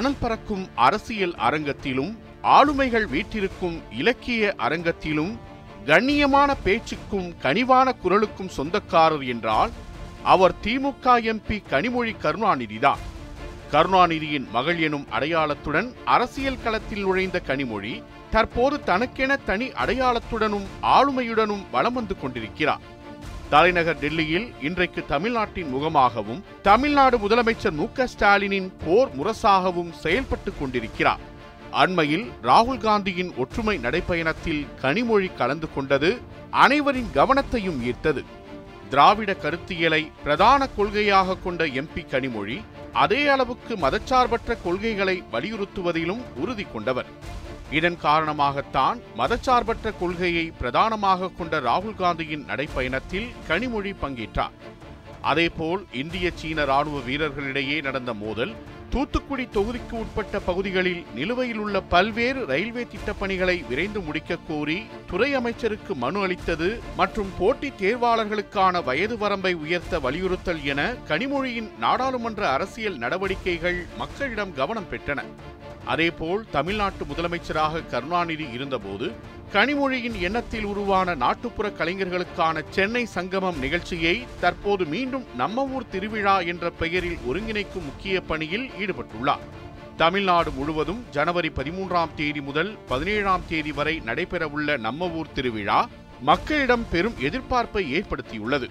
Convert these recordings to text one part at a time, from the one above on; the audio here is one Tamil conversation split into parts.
அனல் பறக்கும் அரசியல் அரங்கத்திலும் ஆளுமைகள் வீட்டிருக்கும் இலக்கிய அரங்கத்திலும் கண்ணியமான பேச்சுக்கும் கனிவான குரலுக்கும் சொந்தக்காரர் என்றால் அவர் திமுக எம்பி கனிமொழி கருணாநிதிதான் கருணாநிதியின் மகள் எனும் அடையாளத்துடன் அரசியல் களத்தில் நுழைந்த கனிமொழி தற்போது தனக்கென தனி அடையாளத்துடனும் ஆளுமையுடனும் வலம் வந்து கொண்டிருக்கிறார். தலைநகர் டெல்லியில் இன்றைக்கு தமிழ்நாட்டின் முகமாகவும் தமிழ்நாடு முதலமைச்சர் மு ஸ்டாலினின் போர் முரசாகவும் செயல்பட்டுக் கொண்டிருக்கிறார். அண்மையில் ராகுல் காந்தியின் ஒற்றுமை நடைப்பயணத்தில் கனிமொழி கலந்து கொண்டது அனைவரின் கவனத்தையும் ஈர்த்தது. திராவிட கருத்தியலை பிரதான கொள்கையாக கொண்ட எம்பி கனிமொழி அதே அளவுக்கு மதச்சார்பற்ற கொள்கைகளை வலியுறுத்துவதிலும் உறுதி கொண்டவர். இதன் காரணமாகத்தான் மதச்சார்பற்ற கொள்கையை பிரதானமாக கொண்ட ராகுல் காந்தியின் நடைப்பயணத்தில் கனிமொழி பங்கேற்றார். அதேபோல் இந்திய சீன ராணுவ வீரர்களிடையே நடந்த மோதல் தூத்துக்குடி தொகுதிக்கு உட்பட்ட பகுதிகளில் நிலுவையில் உள்ள பல்வேறு ரயில்வே திட்டப்பணிகளை விரைந்து முடிக்க கோரி துறை அமைச்சருக்கு மனு அளித்தது மற்றும் போட்டித் தேர்வாளர்களுக்கான வயது வரம்பை உயர்த்த வலியுறுத்தல் என கனிமொழியின் நாடாளுமன்ற அரசியல் நடவடிக்கைகள் மக்களிடம் கவனம் பெற்றன. அதேபோல் தமிழ்நாட்டு முதலமைச்சராக கருணாநிதி இருந்தபோது கனிமொழியின் எண்ணத்தில் உருவான நாட்டுப்புற கலைஞர்களுக்கான சென்னை சங்கமம் நிகழ்ச்சியை தற்போது மீண்டும் நம்ம ஊர் திருவிழா என்ற பெயரில் ஒருங்கிணைக்கும் முக்கிய பணியில் ஈடுபட்டுள்ளார். தமிழ்நாடு முழுவதும் ஜனவரி பதிமூன்றாம் தேதி முதல் பதினேழாம் தேதி வரை நடைபெறவுள்ள நம்ம ஊர் திருவிழா மக்களிடம் பெரும் எதிர்பார்ப்பை ஏற்படுத்தியுள்ளது.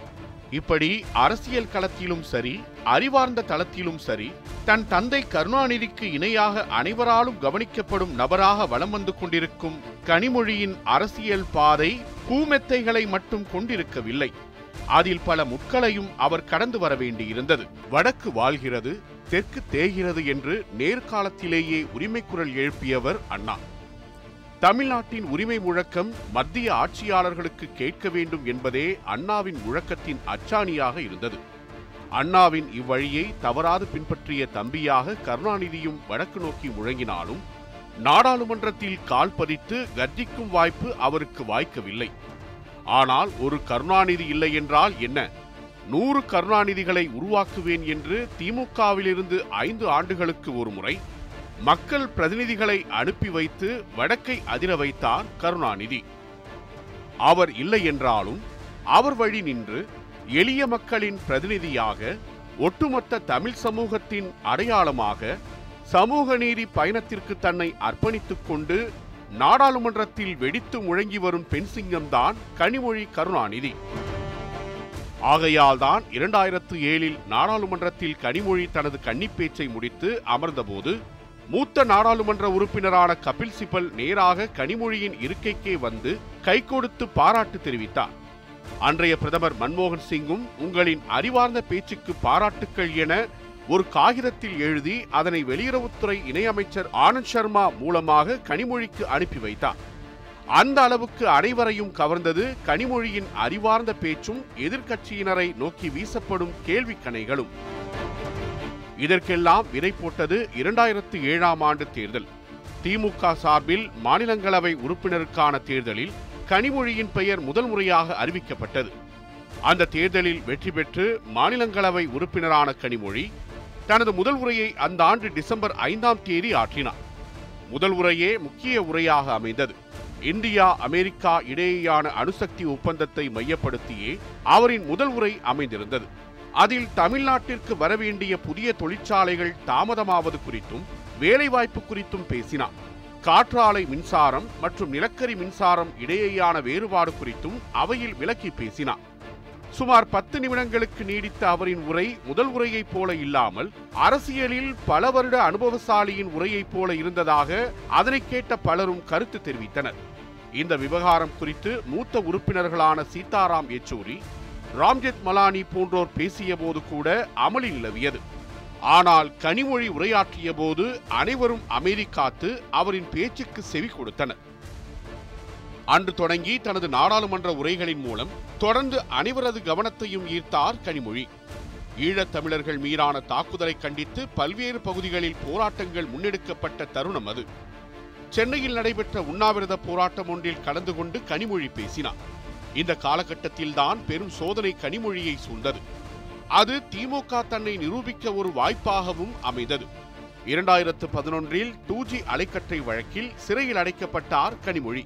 இப்படி அரசியல் களத்திலும் சரி அறிவார்ந்த தளத்திலும் சரி தன் தந்தை கருணாநிதிக்கு இணையாக அனைவராலும் கவனிக்கப்படும் நபராக வலம் வந்து கொண்டிருக்கும் கனிமொழியின் அரசியல் பாதை பூமெத்தைகளை மட்டும் கொண்டிருக்கவில்லை. அதில் பல முட்களையும் அவர் கடந்து வர வேண்டியிருந்தது. வடக்கு வாழ்கிறது தெற்கு தேய்கிறது என்று நேர்காலத்திலேயே உரிமைக்குரல் எழுப்பியவர் அண்ணா. தமிழ்நாட்டின் உரிமை முழக்கம் மத்திய ஆட்சியாளர்களுக்கு கேட்க வேண்டும் என்பதே அண்ணாவின் முழக்கத்தின் அச்சாணியாக இருந்தது. அண்ணாவின் இவ்வழியை தவறாது பின்பற்றிய தம்பியாக கருணாநிதியும் வடக்கு நோக்கி முழங்கினாலும் நாடாளுமன்றத்தில் கால் பதித்து கர்ஜிக்கும் வாய்ப்பு அவருக்கு வாய்க்கவில்லை. ஆனால் ஒரு கருணாநிதி இல்லை என்றால் என்ன? நூறு கருணாநிதிகளை உருவாக்குவேன் என்று திமுகவிலிருந்து ஐந்து ஆண்டுகளுக்கு ஒரு முறை மக்கள் பிரதிநிதிகளை அனுப்பி வைத்து வடக்கை அதிர வைத்தார் கருணாநிதி. அவர் இல்லை என்றாலும் அவர் வழி நின்று எளிய மக்களின் பிரதிநிதியாக ஒட்டுமொத்த தமிழ் சமூகத்தின் அடையாளமாக சமூக நீதி பயணத்திற்கு தன்னை அர்ப்பணித்துக் கொண்டு நாடாளுமன்றத்தில் வெடித்து முழங்கி வரும் பெண் சிங்கம்தான் கனிமொழி கருணாநிதி. ஆகையால்தான் இரண்டாயிரத்து ஏழில் நாடாளுமன்றத்தில் கனிமொழி தனது கன்னிப்பேச்சை முடித்து அமர்ந்தபோது மூத்த நாடாளுமன்ற உறுப்பினரான கபில் சிபல் நேராக கனிமொழியின் இருக்கைக்கே வந்து கை கொடுத்து பாராட்டு தெரிவித்தார். அன்றைய பிரதமர் மன்மோகன் சிங்கும் உங்களின் அறிவார்ந்த பேச்சுக்கு பாராட்டுக்கள் என ஒரு காகிதத்தில் எழுதி அதனை வெளியுறவுத்துறை இணையமைச்சர் ஆனந்த் சர்மா மூலமாக கனிமொழிக்கு அனுப்பி வைத்தார். அந்த அளவுக்கு அனைவரையும் கவர்ந்தது கனிமொழியின் அறிவார்ந்த பேச்சும் எதிர்க்கட்சியினரை நோக்கி வீசப்படும் கேள்விக்கணைகளும். இதற்கெல்லாம் விதை போட்டது இரண்டாயிரத்து ஏழாம் ஆண்டு தேர்தல். திமுக சார்பில் மாநிலங்களவை உறுப்பினருக்கான தேர்தலில் கனிமொழியின் பெயர் முதல் முறையாக அறிவிக்கப்பட்டது. அந்த தேர்தலில் வெற்றி பெற்று மாநிலங்களவை உறுப்பினரான கனிமொழி தனது முதல் உரையை அந்த ஆண்டு டிசம்பர் ஐந்தாம் தேதி ஆற்றினார். முதல் உரையே முக்கிய உரையாக அமைந்தது. இந்தியா அமெரிக்கா இடையேயான அணுசக்தி ஒப்பந்தத்தை மையப்படுத்தியே அவரின் முதல் உரை அமைந்திருந்தது. அதில் தமிழ்நாட்டிற்கு வரவேண்டிய புதிய தொழிற்சாலைகள் தாமதமாவது குறித்தும் வேலைவாய்ப்பு குறித்தும் பேசினார். காற்றாலை மின்சாரம் மற்றும் நிலக்கரி மின்சாரம் இடையேயான வேறுபாடு குறித்தும் அவையில் விளக்கி பேசினார். சுமார் பத்து நிமிடங்களுக்கு நீடித்த அவரின் உரை முதல் உரையைப் போல இல்லாமல் அரசியலில் பல வருட அனுபவசாலியின் உரையைப் போல இருந்ததாக அதனை கேட்ட பலரும் கருத்து தெரிவித்தனர். இந்த விவகாரம் குறித்து மூத்த உறுப்பினர்களான சீதாராம் யெச்சூரி ராம்ஜெத் மலானி போன்றோர் பேசிய போது கூட அமளி நிலவியது. ஆனால் கனிமொழி உரையாற்றிய போது அனைவரும் அமைதி காத்து அவரின் பேச்சுக்கு செவி கொடுத்தனர். அன்று தொடங்கி தனது நாடாளுமன்ற உரைகளின் மூலம் தொடர்ந்து அனைவரது கவனத்தையும் ஈர்த்தார் கனிமொழி. ஈழத் தமிழர்கள் மீதான தாக்குதலை கண்டித்து பல்வேறு பகுதிகளில் போராட்டங்கள் முன்னெடுக்கப்பட்ட தருணம் அது. சென்னையில் நடைபெற்ற உண்ணாவிரத போராட்டம் ஒன்றில் கலந்து கொண்டு கனிமொழி பேசினார். இந்த காலகட்டத்தில்தான் பெரும் சோதனை கனிமொழியை சூழ்ந்தது. அது திமுக தன்னை நிரூபிக்க ஒரு வாய்ப்பாகவும் அமைந்தது. இரண்டாயிரத்து பதினொன்றில் டூ ஜி அலைக்கற்றை வழக்கில் சிறையில் அடைக்கப்பட்டார் கனிமொழி.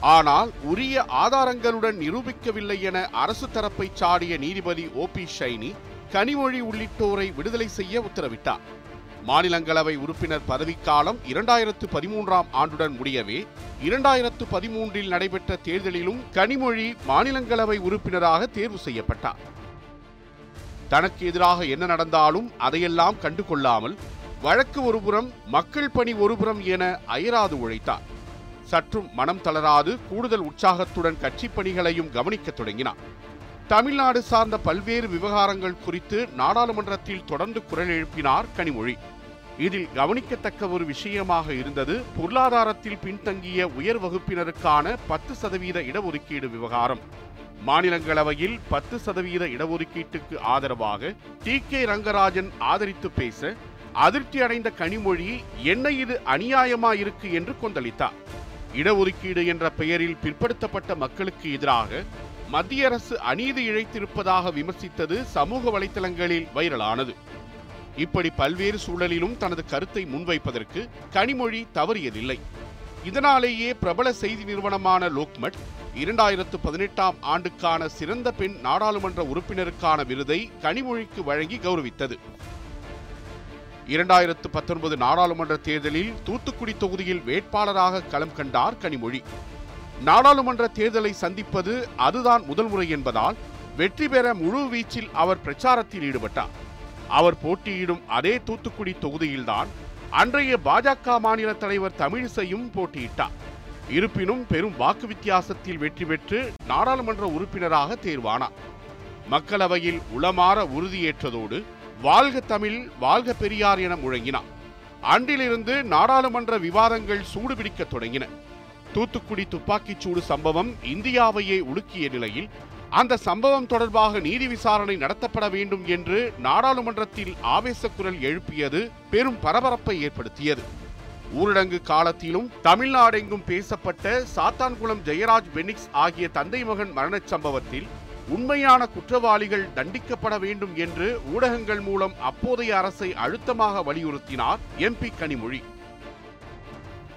ஆனால் உரிய ஆதாரங்களுடன் நிரூபிக்கவில்லை என அரசு தரப்பை சாடிய நீதிபதி ஓ பி ஷைனி கனிமொழி உள்ளிட்டோரை விடுதலை செய்ய உத்தரவிட்டார். மாநிலங்களவை உறுப்பினர் பதவிக்காலம் இரண்டாயிரத்து பதிமூன்றாம் ஆண்டுடன் முடியவே இரண்டாயிரத்து பதிமூன்றில் நடைபெற்ற தேர்தலிலும் கனிமொழி மாநிலங்களவை உறுப்பினராக தேர்வு செய்யப்பட்டார். தனக்கு எதிராக என்ன நடந்தாலும் அதையெல்லாம் கண்டு கொள்ளாமல் வழக்கு ஒருபுறம் மக்கள் பணி ஒருபுறம் என அயராது உழைத்தார். சற்றும் மனம் தளராது கூடுதல் உற்சாகத்துடன் கட்சிப் பணிகளையும் கவனிக்கத் தொடங்கினார். தமிழ்நாடு சார்ந்த பல்வேறு விவகாரங்கள் குறித்து நாடாளுமன்றத்தில் தொடர்ந்து குரல் எழுப்பினார் கனிமொழி. இதில் கவனிக்கத்தக்க ஒரு விஷயமாக இருந்தது பொருளாதாரத்தில் பின்தங்கிய உயர் வகுப்பினருக்கான பத்து சதவீத இடஒதுக்கீடு விவகாரம். மாநிலங்களவையில் பத்து சதவீத இடஒதுக்கீட்டுக்கு ஆதரவாக டி. கே. ரங்கராஜன் ஆதரித்து பேச அதிருப்தி அடைந்த கனிமொழி என்ன இது அநியாயமா இருக்கு என்று கொந்தளித்தார். இடஒதுக்கீடு என்ற பெயரில் பிற்படுத்தப்பட்ட மக்களுக்கு எதிராக மத்திய அரசு அநீதி இழைத்திருப்பதாக விமர்சித்தது சமூக வலைத்தளங்களில் வைரலானது. இப்படி பல்வேறு சூழலிலும் தனது கருத்தை முன்வைப்பதற்கு கனிமொழி தவறியதில்லை. இதனாலேயே பிரபல செய்தி நிறுவனமான லோக்மட் இரண்டாயிரத்து பதினெட்டாம் ஆண்டுக்கான சிறந்த பெண் நாடாளுமன்ற உறுப்பினருக்கான விருதை கனிமொழிக்கு வழங்கி கௌரவித்தது. இரண்டாயிரத்து பத்தொன்பது நாடாளுமன்ற தேர்தலில் தூத்துக்குடி தொகுதியில் வேட்பாளராக களம் கண்டார் கனிமொழி. நாடாளுமன்ற தேர்தலை சந்திப்பது அதுதான் முதல் முறை என்பதால் வெற்றி பெற முழு வீச்சில் அவர் பிரச்சாரத்தில் ஈடுபட்டார். அவர் போட்டியிடும் அதே தூத்துக்குடி தொகுதியில்தான் அன்றைய பாஜக மாநில தலைவர் தமிழிசையும் போட்டியிட்டார். இருப்பினும் பெரும் வாக்கு வித்தியாசத்தில் வெற்றி பெற்று நாடாளுமன்ற உறுப்பினராக தேர்வானார். மக்களவையில் உளமாற உறுதியேற்றதோடு வாழ்க தமிழ் வாழ்க பெரியார் என முழங்கினார். அன்றிலிருந்து நாடாளுமன்ற விவாதங்கள் சூடுபிடிக்க தொடங்கின. தூத்துக்குடி துப்பாக்கிச்சூடு சம்பவம் இந்தியாவையே உலுக்கிய நிலையில் அந்த சம்பவம் தொடர்பாக நீதி விசாரணை நடத்தப்பட வேண்டும் என்று நாடாளுமன்றத்தில் ஆவேச குரல் எழுப்பியது பெரும் பரபரப்பை ஏற்படுத்தியது. ஊரடங்கு காலத்திலும் தமிழ்நாடெங்கும் பேசப்பட்ட சாத்தான்குளம் ஜெயராஜ் பெனிக்ஸ் ஆகிய தந்தை மகன் மரணச் சம்பவத்தில் உண்மையான குற்றவாளிகள் தண்டிக்கப்பட வேண்டும் என்று ஊடகங்கள் மூலம் அப்போதைய அரசை அழுத்தமாக வலியுறுத்தினார் எம்பி கனிமொழி.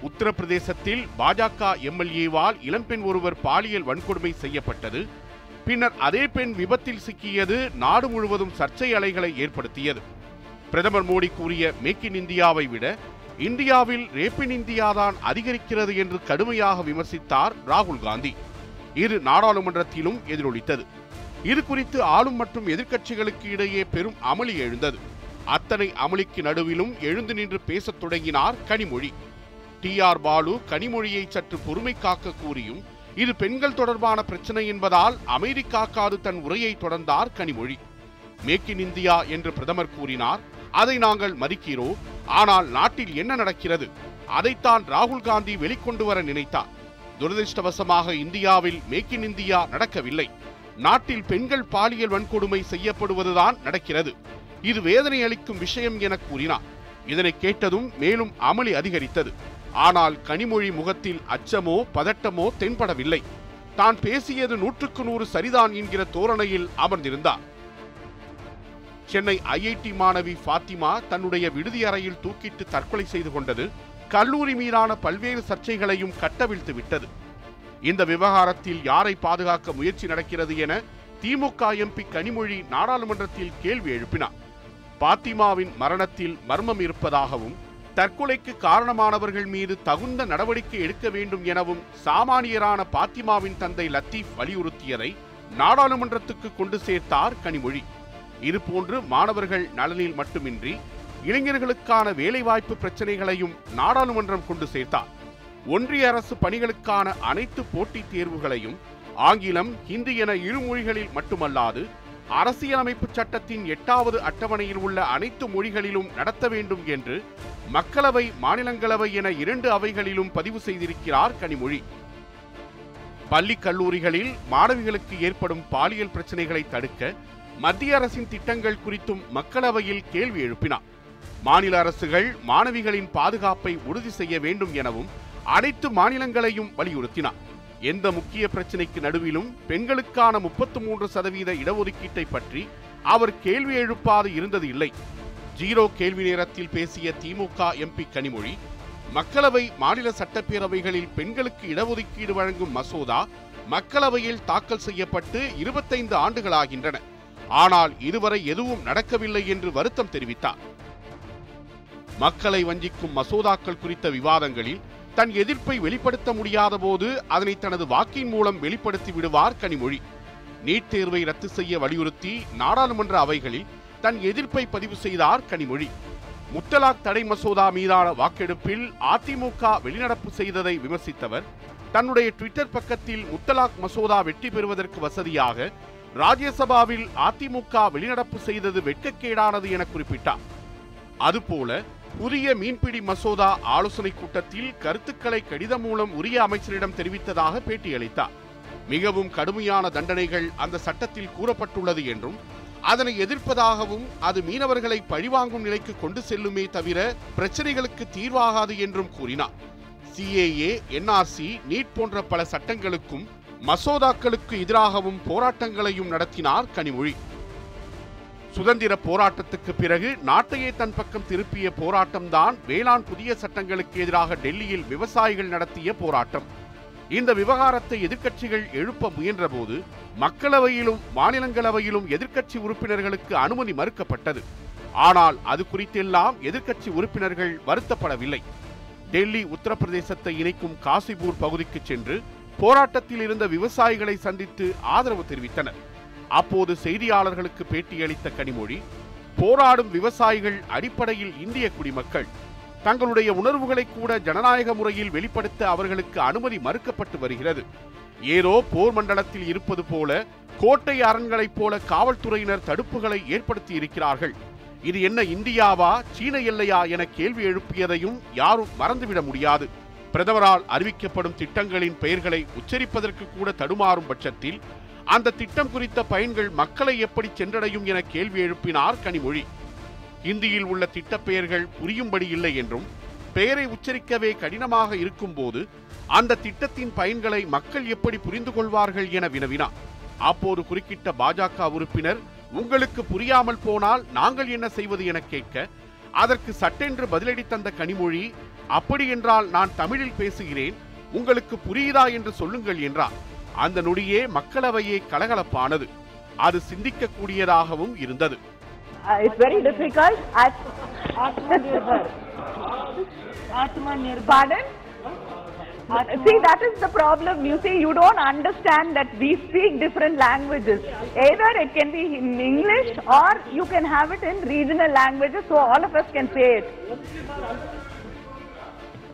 உத்தரப்பிரதேசத்தில் பாஜக எம்எல்ஏவால் இளம்பெண் ஒருவர் பாலியல் வன்கொடுமை செய்யப்பட்டது. பின்னர் அதே பெண் விபத்தில் சிக்கியது நாடு முழுவதும் சர்ச்சை அலைகளை ஏற்படுத்தியது. பிரதமர் மோடி கூறிய மேக் இன் இந்தியாவை விட இந்தியாவில் ரேப்பின் இந்தியாதான் அதிகரிக்கிறது என்று கடுமையாக விமர்சித்தார் ராகுல் காந்தி. இரு நாடாளுமன்றத்திலும் எதிரொலித்தது. இது குறித்து ஆளும் மற்றும் எதிர்க்கட்சிகளுக்கு இடையே பெரும் அமளி எழுந்தது. அத்தனை அமளிக்கு நடுவிலும் எழுந்து நின்று பேசத் தொடங்கினார் கனிமொழி. டி. ஆர். பாலு கனிமொழியை சற்று பொறுமை காக்க கூறியும் இது பெண்கள் தொடர்பான பிரச்சனை என்பதால் அமெரிக்கா காது தன் உரையை தொடர்ந்தார் கனிமொழி. மேக் இன் இந்தியா என்று பிரதமர் கூறினார். அதை நாங்கள் மதிக்கிறோம். ஆனால் நாட்டில் என்ன நடக்கிறது? அதைத்தான் ராகுல் காந்தி வெளிக்கொண்டு வர நினைத்தார். துரதிருஷ்டவசமாக இந்தியாவில் மேக் இன் இந்தியா நடக்கவில்லை. நாட்டில் பெண்கள் பாலியல் வன்கொடுமை செய்யப்படுவதுதான் நடக்கிறது. இது வேதனை அளிக்கும் விஷயம் என கூறினார். இதனை கேட்டதும் மேலும் அமளி அதிகரித்தது. ஆனால் கனிமொழி முகத்தில் அச்சமோ பதட்டமோ தென்படவில்லை. தான் பேசியது நூற்றுக்கு நூறு சரிதான் என்கிற தோரணையில் அமர்ந்திருந்தார். சென்னை ஐஐடி மாணவி ஃபாத்திமா தன்னுடைய விடுதி அறையில் தூக்கிட்டு தற்கொலை செய்து கொண்டது கல்லூரி மீதான பல்வேறு சர்ச்சைகளையும் கட்டவிழ்த்து விட்டது. இந்த விவகாரத்தில் யாரை பாதுகாக்க முயற்சி நடக்கிறது என திமுக எம்பி கனிமொழி நாடாளுமன்றத்தில் கேள்வி எழுப்பினார். பாத்திமாவின் மரணத்தில் மர்மம் இருப்பதாகவும் தற்கொலைக்கு காரணமானவர்கள் மீது தகுந்த நடவடிக்கை எடுக்க வேண்டும் எனவும் சாமானியரான பாத்திமாவின் தந்தை லத்தீப் வலியுறுத்தியதை நாடாளுமன்றத்துக்கு கொண்டு சேர்த்தார் கனிமொழி. இதுபோன்று மாணவர்கள் நலனில் மட்டுமின்றி இளைஞர்களுக்கான வேலைவாய்ப்பு பிரச்சனைகளையும் நாடாளுமன்றம் கொண்டு சேர்த்தார். ஒன்றிய அரசு பணிகளுக்கான அனைத்து போட்டித் தேர்வுகளையும் ஆங்கிலம் ஹிந்தி என இரு மொழிகளில் மட்டுமல்லாது அரசியலமைப்பு சட்டத்தின் எட்டாவது அட்டவணையில் உள்ள அனைத்து மொழிகளிலும் நடத்த வேண்டும் என்று மக்களவை மாநிலங்களவை என இரண்டு அவைகளிலும் பதிவு செய்திருக்கிறார் கனிமொழி. பள்ளி கல்லூரிகளில் மாணவிகளுக்கு ஏற்படும் பாலியல் பிரச்சனைகளை தடுக்க மத்திய அரசின் திட்டங்கள் குறித்தும் மக்களவையில் கேள்வி எழுப்பினார். மாநில அரசுகள் மாணவிகளின் பாதுகாப்பை உறுதி செய்ய வேண்டும் எனவும் அனைத்து மாநிலங்களையும் வலியுறுத்தினார். எந்த முக்கிய பிரச்சனைக்கு நடுவிலும் பெண்களுக்கான முப்பத்து மூன்று சதவீத இடஒதுக்கீட்டை பற்றி அவர் கேள்வி எழுப்பாது இருந்தது இல்லை. ஜீரோ கேள்வி நேரத்தில் பேசிய திமுக எம்பி கனிமொழி மக்களவை மாநில சட்டப்பேரவைகளில் பெண்களுக்கு இடஒதுக்கீடு வழங்கும் மசோதா மக்களவையில் தாக்கல் செய்யப்பட்டு இருபத்தைந்து ஆண்டுகளாகின்றன. ஆனால் இதுவரை எதுவும் நடக்கவில்லை என்று வருத்தம் தெரிவித்தார். மக்களை வஞ்சிக்கும் மசோதாக்கள் குறித்த விவாதங்களில் தன் எதிர்ப்பை வெளிப்படுத்த முடியாத போது அதனை தனது வாக்கின் மூலம் வெளிப்படுத்தி விடுவார் கனிமொழி. நீட் தேர்வை ரத்து செய்ய வலியுறுத்தி நாடாளுமன்ற அவைகளில் தன் எதிர்ப்பை பதிவு செய்தார் கனிமொழி. முத்தலாக் தடை மசோதா மீதான வாக்கெடுப்பில் அதிமுக வெளிநடப்பு செய்ததை விமர்சித்தவர் தன்னுடைய ட்விட்டர் பக்கத்தில் முத்தலாக் மசோதா வெற்றி பெறுவதற்கு வசதியாக ராஜ்யசபாவில் அதிமுக வெளிநடப்பு செய்தது வெட்கக்கேடானது என குறிப்பிட்டார். அதுபோல புதிய மீன்பிடி மசோதா ஆலோசனை கூட்டத்தில் கருத்துக்களை கடிதம் மூலம் உரிய அமைச்சரிடம் தெரிவித்ததாக பேட்டியளித்தார். மிகவும் கடுமையான தண்டனைகள் அந்த சட்டத்தில் கூறப்பட்டுள்ளது என்றும் அதனை எதிர்ப்பதாகவும் அது மீனவர்களை பழிவாங்கும் நிலைக்கு கொண்டு செல்லுமே தவிர பிரச்சனைகளுக்கு தீர்வாகாது என்றும் கூறினார். சிஏஏ என்ஆர்சி நீட் போன்ற பல சட்டங்களுக்கும் மசோதாக்களுக்கு எதிராகவும் போராட்டங்களையும் நடத்தினார் கனிமொழி. சுதந்திர போராட்டத்துக்கு பிறகு நாட்டையே தன் பக்கம் திருப்பிய போராட்டம்தான் வேளாண் புதிய சட்டங்களுக்கு எதிராக டெல்லியில் விவசாயிகள் நடத்திய போராட்டம். இந்த விவகாரத்தை எதிர்க்கட்சிகள் எழுப்ப முயன்றபோது மக்களவையிலும் மாநிலங்களவையிலும் எதிர்க்கட்சி உறுப்பினர்களுக்கு அனுமதி மறுக்கப்பட்டது. ஆனால் அது குறித்தெல்லாம் எதிர்க்கட்சி உறுப்பினர்கள் வருத்தப்படவில்லை. டெல்லி உத்தரப்பிரதேசத்தை இணைக்கும் காசிபூர் பகுதிக்கு சென்று போராட்டத்தில் இருந்த விவசாயிகளை சந்தித்து ஆதரவு தெரிவித்தனர். அப்போது செய்தியாளர்களுக்கு பேட்டியளித்த கனிமொழி போராடும் விவசாயிகள் அடிப்படையில் இந்திய குடிமக்கள் தங்களுடைய உணர்வுகளை கூட ஜனநாயக முறையில் வெளிப்படுத்த அவர்களுக்கு அனுமதி மறுக்கப்பட்டு வருகிறது. ஏதோ போர் மண்டலத்தில் இருப்பது போல கோட்டை அரண்களைப் போல காவல்துறையினர் தடுப்புகளை ஏற்படுத்தி இருக்கிறார்கள். இது என்ன இந்தியாவா சீன எல்லையா என கேள்வி எழுப்பியதையும் யாரும் மறந்துவிட முடியாது. பிரதமரால் அறிவிக்கப்படும் திட்டங்களின் பெயர்களை உச்சரிப்பதற்கு கூட தடுமாறும் பட்சத்தில் அந்த திட்டம் குறித்த பயன்கள் மக்களை எப்படி சென்றடையும் என கேள்வி எழுப்பினார் கனிமொழி. ஹிந்தியில் உள்ள திட்டப் பெயர்கள் புரியும்படி இல்லை என்றும் பெயரை உச்சரிக்கவே கடினமாக இருக்கும்போது அந்த திட்டத்தின் பயன்களை மக்கள் எப்படி புரிந்து கொள்வார்கள் என வினவினார் அப்போது குறுக்கிட்ட பாஜக உறுப்பினர் உங்களுக்கு புரியாமல் போனால் நாங்கள் என்ன செய்வது என கேட்க அதற்கு சட்டென்று பதிலடி தந்த கனிமொழி அப்படி என்றால் நான் தமிழில் பேசுகிறேன் உங்களுக்கு புரியுதா என்று சொல்லுங்கள் என்றார். அந்த நொடியே மக்களவையே கலகலப்பானது அது சிந்திக்கக்கூடியதாகவும் இருந்தது Uh, it's very difficult. At, Atmanirbhar. Atmanirbhar. pardon? See, that is the problem. You see, you don't understand that we speak different languages. Either it can be in English or you can have it in regional languages so all of us can say it.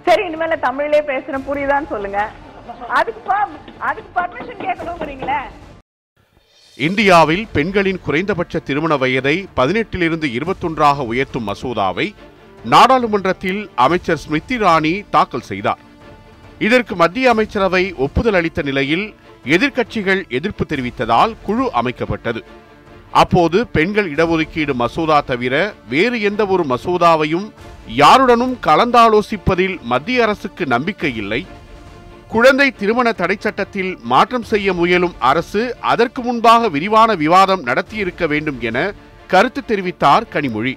சரி இனிமேல தமிழ்லயே பேசுறேன் புரியுதான்னு சொல்லுங்க அதுக்கு அதுக்கு பர்மிஷன் கேட்கணுங்கிறீங்களே இந்தியாவில் பெண்களின் குறைந்தபட்ச திருமண வயதை பதினெட்டிலிருந்து இருபத்தொன்றாக உயர்த்தும் மசோதாவை நாடாளுமன்றத்தில் அமைச்சர் ஸ்மிருதி இராணி தாக்கல் செய்தார். இதற்கு மத்திய அமைச்சரவை ஒப்புதல் அளித்த நிலையில் எதிர்க்கட்சிகள் எதிர்ப்பு தெரிவித்ததால் குழு அமைக்கப்பட்டது. அப்போது பெண்கள் இடஒதுக்கீடு மசோதா தவிர வேறு எந்த ஒரு மசோதாவையும் யாருடனும் கலந்தாலோசிப்பதில் மத்திய அரசுக்கு நம்பிக்கை இல்லை. குழந்தை திருமண தடை சட்டத்தில் மாற்றம் செய்ய முயலும் அரசு அதற்கு முன்பாக விரிவான விவாதம் நடத்தியிருக்க வேண்டும் என கருத்து தெரிவித்தார் கனிமொழி.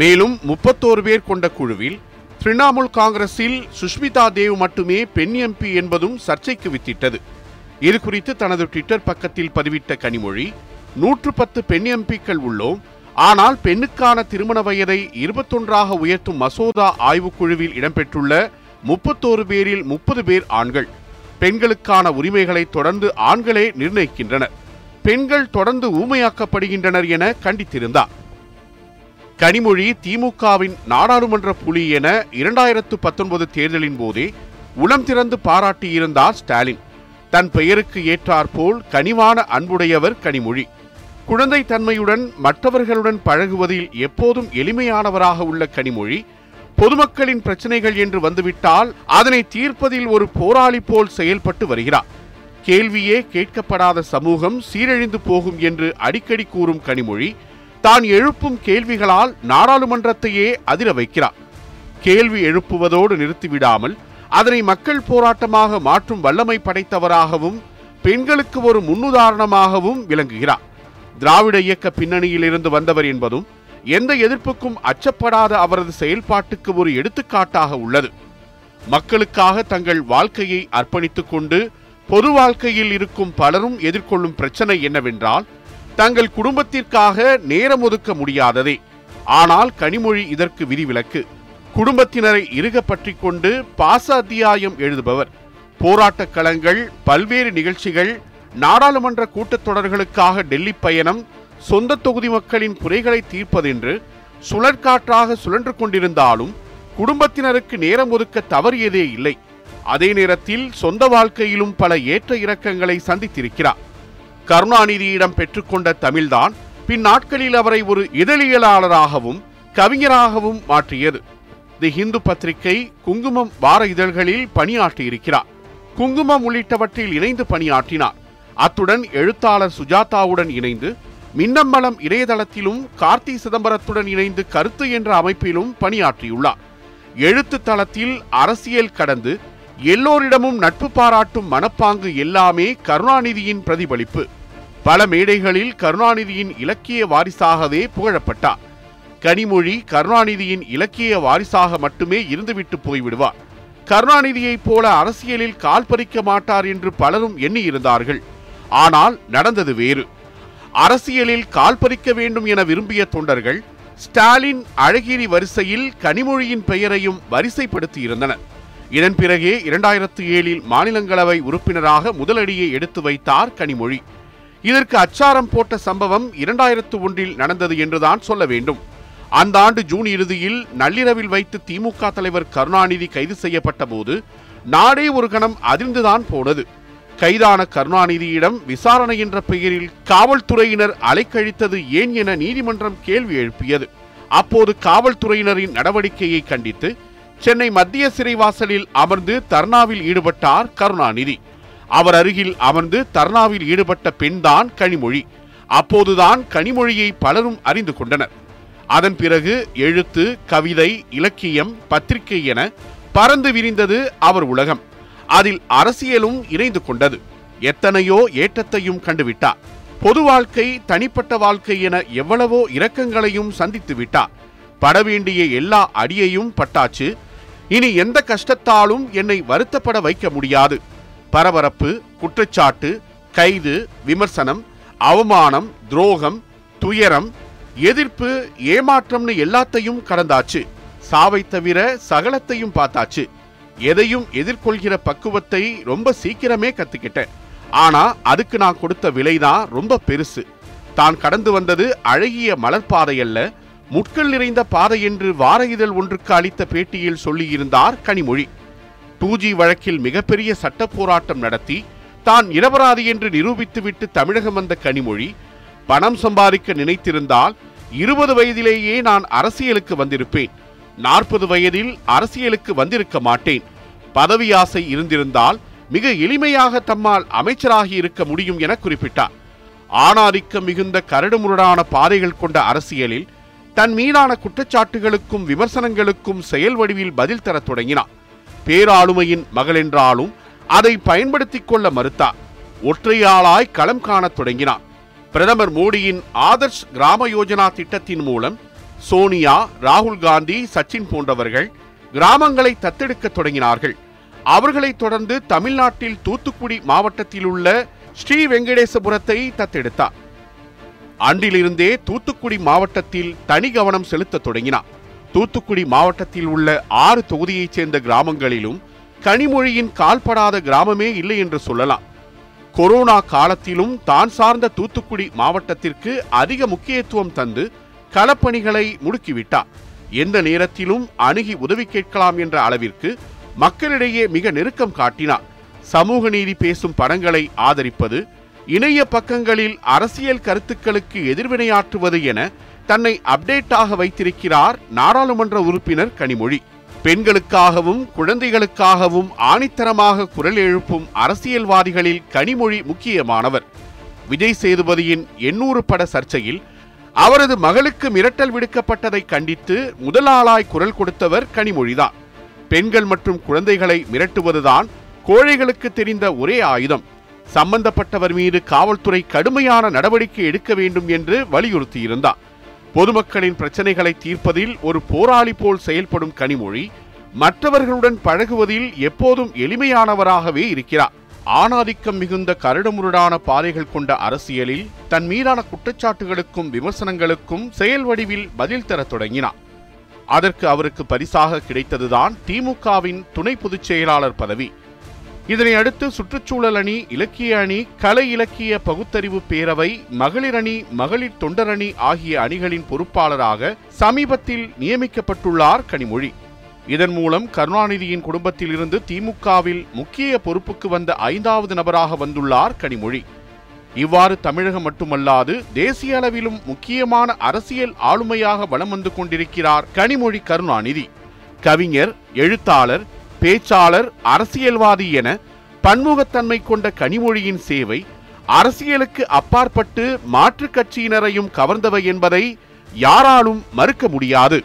மேலும் முப்பத்தோரு பேர் கொண்ட குழுவில் திரிணாமுல் காங்கிரஸில் சுஷ்மிதா தேவ் மட்டுமே பெண் எம்பி என்பதும் சர்ச்சைக்கு வித்திட்டது. இது குறித்து தனது ட்விட்டர் பக்கத்தில் பதிவிட்ட கனிமொழி நூற்று பத்து பெண் எம்பிக்கள் உள்ளோம். ஆனால் பெண்ணுக்கான திருமண வயதை இருபத்தொன்றாக உயர்த்தும் மசோதா ஆய்வுக்குழுவில் இடம்பெற்றுள்ள முப்பத்தோரு பேரில் முப்பது பேர் ஆண்கள். பெண்களுக்கான உரிமைகளை தொடர்ந்து ஆண்களே நிர்ணயிக்கின்றனர். பெண்கள் தொடர்ந்து ஊமையாக்கப்படுகின்றனர் என கண்டித்திருந்தார். கனிமொழி திமுகவின் நாடாளுமன்ற புலி என இரண்டாயிரத்து பத்தொன்பது தேர்தலின் போதே உளம் திறந்து பாராட்டியிருந்தார் ஸ்டாலின். தன் பெயருக்கு ஏற்றாற்போல் கனிவான அன்புடையவர் கனிமொழி. குழந்தை தன்மையுடன் மற்றவர்களுடன் பழகுவதில் எப்போதும் எளிமையானவராக உள்ள கனிமொழி பொதுமக்களின் பிரச்சனைகள் என்று வந்துவிட்டால் அதனை தீர்ப்பதில் ஒரு போராளி போல் செயல்பட்டு வருகிறார். கேள்வியே கேட்கப்படாத சமூகம் சீரழிந்து போகும் என்று அடிக்கடி கூறும் கனிமொழி தான் எழுப்பும் கேள்விகளால் நாடாளுமன்றத்தையே அதிர வைக்கிறார். கேள்வி எழுப்புவதோடு நிறுத்திவிடாமல் அதனை மக்கள் போராட்டமாக மாற்றும் வல்லமை படைத்தவராகவும் பெண்களுக்கு ஒரு முன்னுதாரணமாகவும் விளங்குகிறார். திராவிட இயக்க பின்னணியில் இருந்து வந்தவர் என்பதும் எந்த எதிர்ப்புக்கும் அச்சப்படாத அவரது செயல்பாட்டுக்கு ஒரு எடுத்துக்காட்டாக உள்ளது. மக்களுக்காக தங்கள் வாழ்க்கையை அர்ப்பணித்துக் கொண்டு பொது வாழ்க்கையில் இருக்கும் பலரும் எதிர்கொள்ளும் பிரச்சனை என்னவென்றால் தங்கள் குடும்பத்திற்காக நேரம் ஒதுக்க முடியாததே. ஆனால் கனிமொழி இதற்கு விதிவிலக்கு. குடும்பத்தினரை இறுக பற்றி கொண்டு பாச அத்தியாயம் எழுதுபவர். போராட்டக் களங்கள் பல்வேறு நிகழ்ச்சிகள் நாடாளுமன்ற கூட்டத்தொடர்களுக்காக டெல்லி பயணம் சொந்த தொகுதி மக்களின் குறைகளை தீர்ப்பதென்று சுழற்காற்றாக சுழன்று கொண்டிருந்தாலும் குடும்பத்தினருக்கு நேரம் ஒதுக்க தவறியதே இல்லை. அதே நேரத்தில் சொந்த வாழ்க்கையிலும் பல ஏற்ற இறக்கங்களை சந்தித்திருக்கிறார். கருணாநிதியிடம் பெற்றுக்கொண்ட தமிழ்தான் பின் நாட்களில் அவரை ஒரு இதழியலாளராகவும் கவிஞராகவும் மாற்றியது. தி ஹிந்து பத்திரிகை குங்குமம் வார இதழ்களில் பணியாற்றியிருக்கிறார். குங்குமம் உள்ளிட்டவற்றில் இணைந்து பணியாற்றினார். அத்துடன் எழுத்தாளர் சுஜாதாவுடன் இணைந்து மின்னம்பலம் இணையதளத்திலும் கார்த்தி சிதம்பரத்துடன் இணைந்து கருத்து என்ற அமைப்பிலும் பணியாற்றியுள்ளார். எழுத்து தளத்தில் அரசியல் கடந்து எல்லோரிடமும் நட்பு பாராட்டும் மனப்பாங்கு எல்லாமே கருணாநிதியின் பிரதிபலிப்பு. பல மேடைகளில் கருணாநிதியின் இலக்கிய வாரிசாகவே புகழப்பட்டார். கனிமொழி கருணாநிதியின் இலக்கிய வாரிசாக மட்டுமே இருந்துவிட்டு போய்விடுவார். கருணாநிதியைப் போல அரசியலில் கால் பறிக்க மாட்டார் என்று பலரும் எண்ணியிருந்தார்கள். ஆனால் நடந்தது வேறு. அரசியலில் கால் பறிக்க வேண்டும் என விரும்பிய தொண்டர்கள் ஸ்டாலின் அழகிரி வரிசையில் கனிமொழியின் பெயரையும் வரிசைப்படுத்தியிருந்தனர். இதன் பிறகே இரண்டாயிரத்து ஏழில் மாநிலங்களவை உறுப்பினராக முதலடியை எடுத்து வைத்தார் கனிமொழி. இதற்கு அச்சாரம் போட்ட சம்பவம் இரண்டாயிரத்து ஒன்றில் நடந்தது என்றுதான் சொல்ல வேண்டும். அந்த ஆண்டு ஜூன் இறுதியில் நள்ளிரவில் வைத்து திமுக தலைவர் கருணாநிதி கைது செய்யப்பட்ட போது நாடே ஒரு கணம் அதிர்ந்துதான் போனது. கைதான கருணாநிதியிடம் விசாரணை என்ற பெயரில் காவல்துறையினர் அலைக்கழித்தது ஏன் என நீதிமன்றம் கேள்வி எழுப்பியது. அப்போது காவல்துறையினரின் நடவடிக்கையை கண்டித்து சென்னை மத்திய சிறைவாசலில் அமர்ந்து தர்ணாவில் ஈடுபட்டார் கருணாநிதி. அவர் அருகில் அமர்ந்து தர்ணாவில் ஈடுபட்ட பெண்தான் கனிமொழி. அப்போதுதான் கனிமொழியை பலரும் அறிந்து கொண்டனர். அதன் பிறகு எழுத்து கவிதை இலக்கியம் பத்திரிகை என பறந்து விரிந்தது அவர் உலகம். அதில் அரசியலும் இணைந்து கொண்டது. எத்தனையோ ஏற்றத்தையும் கண்டுவிட்டார். பொது வாழ்க்கை தனிப்பட்ட வாழ்க்கை என எவ்வளவோ இரக்கங்களையும் சந்தித்து விட்டார். பட வேண்டிய எல்லா அடியையும் பட்டாச்சு. இனி எந்த கஷ்டத்தாலும் என்னை வருத்தப்பட வைக்க முடியாது. பரபரப்பு குற்றச்சாட்டு கைது விமர்சனம் அவமானம் துரோகம் துயரம் எதிர்ப்பு ஏமாற்றம்னு எல்லாத்தையும் கடந்தாச்சு. சாவை தவிர சகலத்தையும் பார்த்தாச்சு. எதையும் எதிர்கொள்கிற பக்குவத்தை ரொம்ப சீக்கிரமே கத்துக்கிட்டேன். ஆனா அதுக்கு நான் கொடுத்த விலைதான் ரொம்ப பெருசு. தான் கடந்து வந்தது அழகிய மலர்பாதை அல்ல முட்கள் நிறைந்த பாதை என்று வார இதழ் ஒன்றுக்கு அளித்த பேட்டியில் சொல்லியிருந்தார் கனிமொழி. டூ ஜி வழக்கில் மிகப்பெரிய சட்ட போராட்டம் நடத்தி தான் நிரபராதி என்று நிரூபித்துவிட்டு தமிழகம் வந்த கனிமொழி பணம் சம்பாதிக்க நினைத்திருந்தால் இருபது வயதிலேயே நான் அரசியலுக்கு வந்திருப்பேன். நாற்பது வயதில் அரசியலுக்கு வந்திருக்க மாட்டேன். பதவி ஆசை இருந்திருந்தால் மிக எளிமையாக தம்மால் அமைச்சராகி இருக்க முடியும் என குறிப்பிட்டார். ஆணாதிக்கம் மிகுந்த கரடுமுரடான பாதைகள் கொண்ட அரசியலில் தன் மீதான குற்றச்சாட்டுகளுக்கும் விமர்சனங்களுக்கும் செயல் வடிவில் பதில் தரத் தொடங்கினார். பேராளுமையின் மகளென்றாலும் அதை பயன்படுத்திக் கொள்ள மறுத்தார். ஒற்றையாளாய் களம் காணத் தொடங்கினார். பிரதமர் மோடியின் ஆதர்ஷ் கிராம யோஜனா திட்டத்தின் மூலம் சோனியா ராகுல் காந்தி சச்சின் போன்றவர்கள் கிராமங்களை தத்தெடுக்க தொடங்கினார்கள். அவர்களைத் தொடர்ந்து தமிழ்நாட்டில் தூத்துக்குடி மாவட்டத்தில் உள்ள ஸ்ரீ வெங்கடேசபுரத்தை தத்தெடுத்தார். அன்றிலிருந்தே தூத்துக்குடி மாவட்டத்தில் தனி கவனம் செலுத்தத் தொடங்கினார். தூத்துக்குடி மாவட்டத்தில் உள்ள ஆறு தொகுதியைச் சேர்ந்த கிராமங்களிலும் கனிமொழியின் கால்படாத கிராமமே இல்லை என்று சொல்லலாம். கொரோனா காலத்திலும் தான் சார்ந்த தூத்துக்குடி மாவட்டத்திற்கு அதிக முக்கியத்துவம் தந்து களப்பணிகளை முடுக்கிவிட்டார். எந்த நேரத்திலும் அணுகி உதவி கேட்கலாம் என்ற அளவிற்கு மக்களிடையே மிக நெருக்கம் காட்டினார். சமூக நீதி பேசும் படங்களை ஆதரிப்பது இணைய பக்கங்களில் அரசியல் கருத்துக்களுக்கு எதிர்வினையாற்றுவது என தன்னை அப்டேட்டாக வைத்திருக்கிறார் நாடாளுமன்ற உறுப்பினர் கனிமொழி. பெண்களுக்காகவும் குழந்தைகளுக்காகவும் ஆணித்தரமாக குரல் எழுப்பும் அரசியல்வாதிகளில் கனிமொழி முக்கியமானவர். விஜய் சேதுபதியின் எண்ணூறு பட சர்ச்சையில் அவரது மகளுக்கு மிரட்டல் விடுக்கப்பட்டதை கண்டித்து முதலாளாய் குரல் கொடுத்தவர் கனிமொழிதான். பெண்கள் மற்றும் குழந்தைகளை மிரட்டுவதுதான் கோழைகளுக்கு தெரிந்த ஒரே ஆயுதம். சம்பந்தப்பட்டவர் மீது காவல்துறை கடுமையான நடவடிக்கை எடுக்க வேண்டும் என்று வலியுறுத்தியிருந்தார். பொதுமக்களின் பிரச்சனைகளை தீர்ப்பதில் ஒரு போராளி போல் செயல்படும் கனிமொழி மற்றவர்களுடன் பழகுவதில் எப்போதும் எளிமையானவராகவே இருக்கிறார். ஆணாதிக்கம் மிகுந்த கரடுமுரடான பாதைகள் கொண்ட அரசியலில் தன் மீதான குற்றச்சாட்டுகளுக்கும் விமர்சனங்களுக்கும் செயல் வடிவில் பதில் தரத் தொடங்கினார். அதற்கு அவருக்கு பரிசாக கிடைத்ததுதான் திமுகவின் துணை பொதுச் செயலாளர் பதவி. இதனை அடுத்து சுற்றுச்சூழல் அணி இலக்கிய அணி கலை இலக்கிய பகுத்தறிவு பேரவை மகளிர் அணி மகளிர் தொண்டரணி ஆகிய அணிகளின் பொறுப்பாளராக சமீபத்தில் நியமிக்கப்பட்டுள்ளார் கனிமொழி. இதன் மூலம் கருணாநிதியின் குடும்பத்தில் இருந்து திமுகவில் முக்கிய பொறுப்புக்கு வந்த ஐந்தாவது நபராக வந்துள்ளார் கனிமொழி. இவ்வாறு தமிழகம் மட்டுமல்லாது தேசிய அளவிலும் முக்கியமான அரசியல் ஆளுமையாக வலம் வந்து கொண்டிருக்கிறார் கனிமொழி கருணாநிதி. கவிஞர் எழுத்தாளர் பேச்சாளர் அரசியல்வாதி என பன்முகத்தன்மை கொண்ட கனிமொழியின் சேவை அரசியலுக்கு அப்பாற்பட்டு மாற்றுக் கட்சியினரையும் கவர்ந்தவை என்பதை யாராலும் மறுக்க முடியாது.